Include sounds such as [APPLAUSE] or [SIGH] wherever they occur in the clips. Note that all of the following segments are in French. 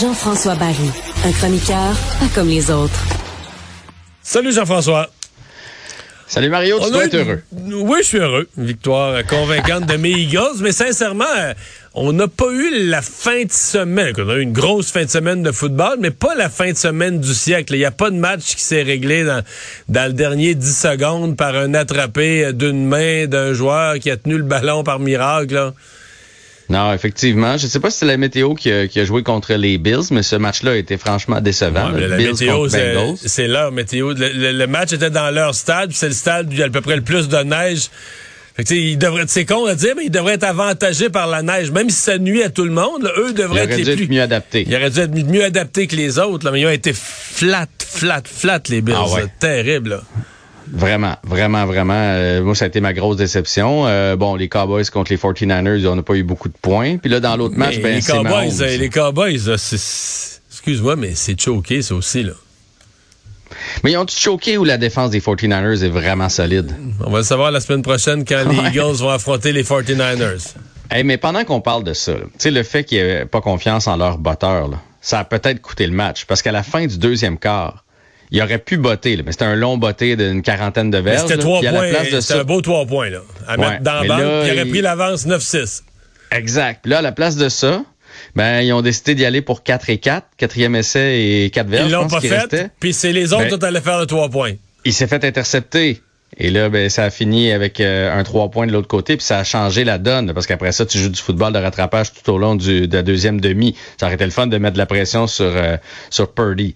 Jean-François Barry, un chroniqueur pas comme les autres. Salut Jean-François. Salut Mario, tu dois être heureux. Oui, je suis heureux. Une victoire convaincante de mes Eagles, mais sincèrement, on n'a pas eu la fin de semaine. On a eu une grosse fin de semaine de football, mais pas la fin de semaine du siècle. Il n'y a pas de match qui s'est réglé dans, dans le dernier 10 secondes par un attrapé d'une main d'un joueur qui a tenu le ballon par miracle. Là. Non, effectivement. Je ne sais pas si c'est la météo qui a, joué contre les Bills, mais ce match-là a été franchement décevant. la météo, c'est leur météo. Le, match était dans leur stade, c'est le stade où il y a à peu près le plus de neige. Il devrait, c'est con à dire, mais ils devraient être avantagés par la neige, même si ça nuit à tout le monde. eux devraient être, les plus... mieux adaptés. Ils auraient dû être mieux adaptés que les autres, là, mais ils ont été flat, flat, flat les Bills. Ah terrible. Là. Vraiment, vraiment, vraiment. Euh, moi, ça a été ma grosse déception. Euh, bon, les Cowboys contre les 49ers, on n'a pas eu beaucoup de points. Puis là, dans l'autre match, ben, les Cowboys, euh, les Cowboys, excuse-moi, mais c'est choqué, ça aussi, là. Mais ils ont-tu choqué ou la défense des 49ers est vraiment solide? On va le savoir la semaine prochaine quand les [LAUGHS] Eagles vont affronter les 49ers. Hey, mais pendant qu'on parle de ça, tu sais, le fait qu'ils n'avaient pas confiance en leur botteur, ça a peut-être coûté le match. Parce qu'à la fin du deuxième quart, il aurait pu botter, mais c'était un long botté d'une quarantaine de verges. C'était trois points. C'était un beau trois points, là. À mettre dans la banque, il aurait pris l'avance 9-6. Exact. Puis là, à la place de ça, ben, ils ont décidé d'y aller pour 4 et 4, quatrième essai et 4 verges. Ils l'ont pas fait, puis c'est les autres ben, qui allaient faire le trois points. Il s'est fait intercepter. Et là, ben, ça a fini avec euh, un trois points de l'autre côté, puis ça a changé la donne, parce qu'après ça, tu joues du football de rattrapage tout au long du, de la deuxième demi. Ça aurait été le fun de mettre de la pression sur, euh, sur Purdy.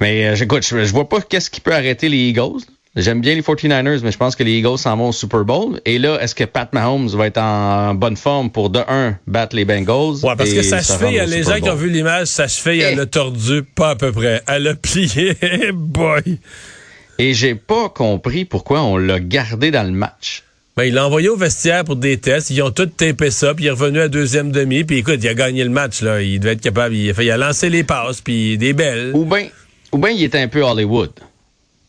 Mais euh, écoute, je, vois pas qu'est-ce qui peut arrêter les Eagles. J'aime bien les 49ers, mais je pense que les Eagles s'en vont au Super Bowl. Et là, est-ce que Pat Mahomes va être en bonne forme pour, de un, battre les Bengals? Ouais, parce que sa cheville, les gens qui ont vu l'image, sa cheville, elle a tordu pas à peu près. Elle a plié. boy! Et j'ai pas compris pourquoi on l'a gardé dans le match. Ben, il l'a envoyé au vestiaire pour des tests. Ils ont tout tapé ça, puis il est revenu à deuxième demi. Puis écoute, il a gagné le match. là. Il devait être capable. Il a, fait, il a lancé les passes, puis des belles. Ou bien ou ben, il était un peu Hollywood.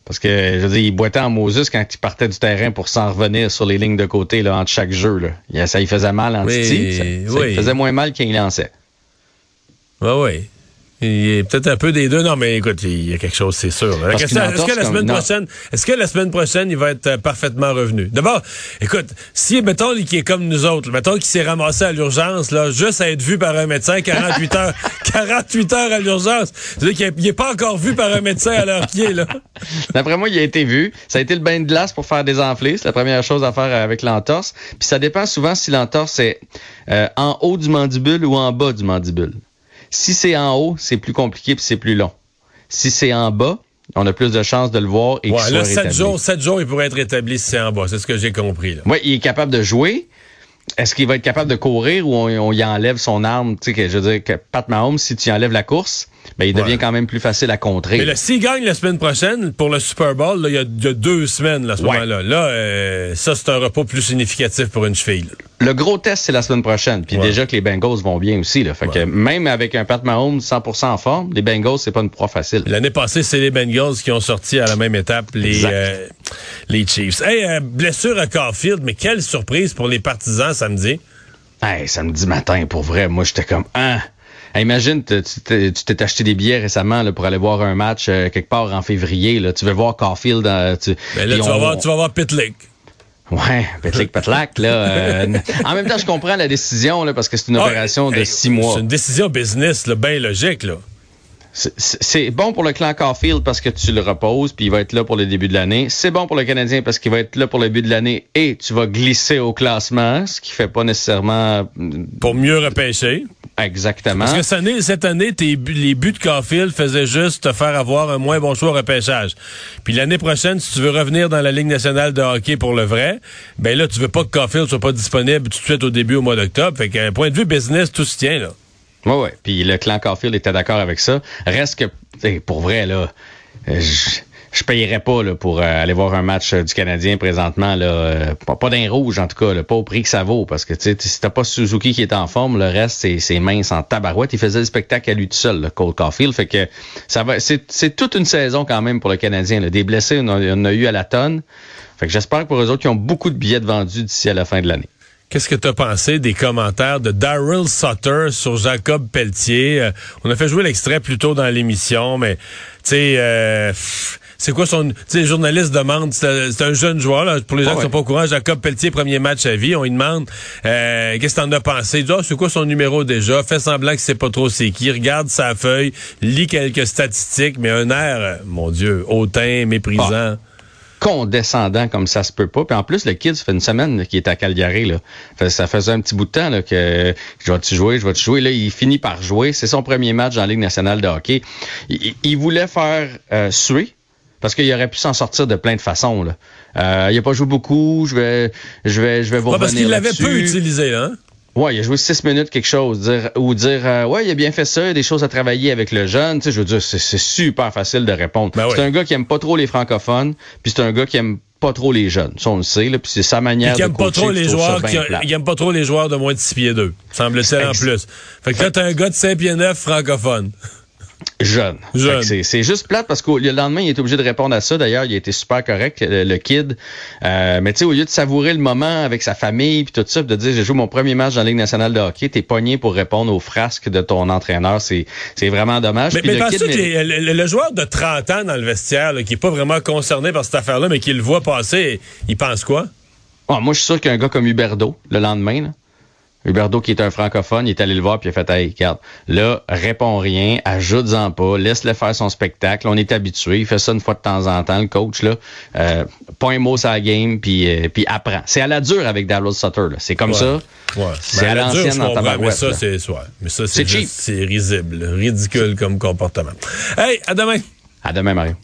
Parce que, je veux dire, il boitait en Moses quand il partait du terrain pour s'en revenir sur les lignes de côté là, entre chaque jeu. Là. Ça il faisait mal en Titi. Ça, ça faisait moins mal qu'il lançait. Oui, oui. Il est peut-être un peu des deux. Non, mais écoute, il y a quelque chose, c'est sûr. Est-ce que, la semaine prochaine, est-ce que la semaine prochaine, il va être euh, parfaitement revenu? D'abord, écoute, si, mettons, qu'il est comme nous autres, mettons qu'il s'est ramassé à l'urgence, là, juste à être vu par un médecin 48 heures, [LAUGHS] 48 heures à l'urgence. C'est-à-dire qu'il n'est pas encore vu par un médecin à leur pied, là. [LAUGHS] D'après moi, il a été vu. Ça a été le bain de glace pour faire désenfler. C'est la première chose à faire avec l'entorse. Puis ça dépend souvent si l'entorse est euh, en haut du mandibule ou en bas du mandibule. Si c'est en haut, c'est plus compliqué puis c'est plus long. Si c'est en bas, on a plus de chances de le voir et ouais, là, 7 jours, 7 jours, il pourrait être rétabli si c'est en bas. C'est ce que j'ai compris. Oui, il est capable de jouer. Est-ce qu'il va être capable de courir ou on, y enlève son arme? Tu sais, je veux dire que Pat Mahomes, si tu enlèves la course, ben, il devient quand même plus facile à contrer. Mais là, s'il gagne la semaine prochaine pour le Super Bowl, il y, a deux semaines là, à ce moment-là. Là, euh, ça, c'est un repos plus significatif pour une cheville. Le gros test, c'est la semaine prochaine. Puis déjà que les Bengals vont bien aussi. Là. Fait que même avec un Pat Mahomes 100% en forme, les Bengals, c'est pas une proie facile. L'année passée, c'est les Bengals qui ont sorti à la même étape les, euh, les Chiefs. Hey, euh, blessure à Carfield, mais quelle surprise pour les partisans samedi. Hey, samedi matin, pour vrai, moi, j'étais comme, ah, imagine, tu t'es acheté des billets récemment là, pour aller voir un match euh, quelque part en février. Là. Tu veux voir Caulfield. Euh, tu, ben là, tu, vas voir, tu vas voir Pitlick. Ouais, Pitlick Petlack, là. Euh, en même temps, je comprends la décision, là, parce que c'est une ah, opération de six mois. C'est une décision business, là, bien logique, là. C'est bon pour le clan Caulfield parce que tu le reposes, puis il va être là pour le début de l'année. C'est bon pour le Canadien parce qu'il va être là pour le début de l'année et tu vas glisser au classement, ce qui fait pas nécessairement... Pour mieux repêcher. Exactement. Parce que cette année, cette année tes, les buts de Caulfield faisaient juste te faire avoir un moins bon choix au repêchage. Puis l'année prochaine, si tu veux revenir dans la Ligue nationale de hockey pour le vrai, ben là, tu veux pas que Caulfield soit pas disponible tout de suite au début au mois d'octobre. Fait qu'un point de vue business, tout se tient, là. Oui, oui. Puis le clan Caulfield était d'accord avec ça. Reste que, pour vrai, là, je, je payerais pas là, pour euh, aller voir un match du Canadien présentement. Là, pas, d'un rouge, en tout cas, pas au prix que ça vaut. Parce que si t'as pas Suzuki qui est en forme, le reste, c'est mince en tabarouette. Il faisait le spectacle à lui tout seul, le Cole Caulfield. Fait que ça va. C'est toute une saison quand même pour le Canadien. Des blessés, on en a eu à la tonne. Fait que j'espère que pour eux autres qui ont beaucoup de billets vendus d'ici à la fin de l'année. Qu'est-ce que tu as pensé des commentaires de Daryl Sutter sur Jacob Pelletier? Euh, on a fait jouer l'extrait plus tôt dans l'émission, mais tu sais, euh, c'est quoi son... Tu sais, les journalistes demandent, c'est un jeune joueur, là, pour les gens qui sont pas au courant, Jacob Pelletier, premier match à vie, on lui demande euh, qu'est-ce que t'en as pensé? Il dit, oh, c'est quoi son numéro déjà? Fait semblant que c'est pas trop c'est qui. Regarde sa feuille, lit quelques statistiques, mais un air, mon Dieu, hautain, méprisant. Ah condescendant comme ça se peut pas. Puis en plus, le kid, ça fait une semaine qu'il est à Calgary. Là. Ça faisait un petit bout de temps là, que je vais-tu jouer, je vais-tu jouer? Là, il finit par jouer. C'est son premier match en Ligue nationale de hockey. Il, voulait faire euh, suer. Parce qu'il aurait pu s'en sortir de plein de façons. Là. Euh, il a pas joué beaucoup. Je vais, je vais, je vais vous pas Parce qu'il l'avait peu utilisé, hein? Ouais, il a joué six minutes quelque chose, dire ou dire euh, ouais, il a bien fait ça, il y a des choses à travailler avec le jeune. Tu sais, je veux dire, c'est super facile de répondre. Ben c'est un gars qui aime pas trop les francophones, puis c'est un gars qui aime pas trop les jeunes. Ça, on le sait, là, puis c'est sa manière de aime pas trop les joueurs, qui il aime pas trop les joueurs de moins de 6 pieds 2, semble-t-il en plus. Fait que là, t'as un gars de 5 pieds 9 francophone. Jeune. C'est juste plate parce que le lendemain, il est obligé de répondre à ça. D'ailleurs, il a été super correct, le, kid. Euh, mais tu sais, au lieu de savourer le moment avec sa famille puis tout ça, de dire j'ai joué mon premier match dans la Ligue nationale de hockey, t'es pogné pour répondre aux frasques de ton entraîneur. C'est vraiment dommage. Mais, mais que le, joueur de 30 ans dans le vestiaire, qui est pas vraiment concerné par cette affaire-là, mais qui le voit passer, il pense quoi? Ah, moi, je suis sûr qu'un gars comme Huberdo, le lendemain, là, Huberto, qui est un francophone, il est allé le voir puis il a fait Hey, regarde, là, réponds rien, ajoute-en pas, laisse-le faire son spectacle. On est habitué, il fait ça une fois de temps en temps, le coach, là. Euh, pas un mot sur la game, puis, euh, puis apprend. C'est à la dure avec Dallas Sutter, là. C'est comme ça. Ouais. C'est ben, à, l'ancienne dans ta Mais ça, c'est mais ça, c'est C'est risible, ridicule comme comportement. Hey, à demain. À demain, Mario.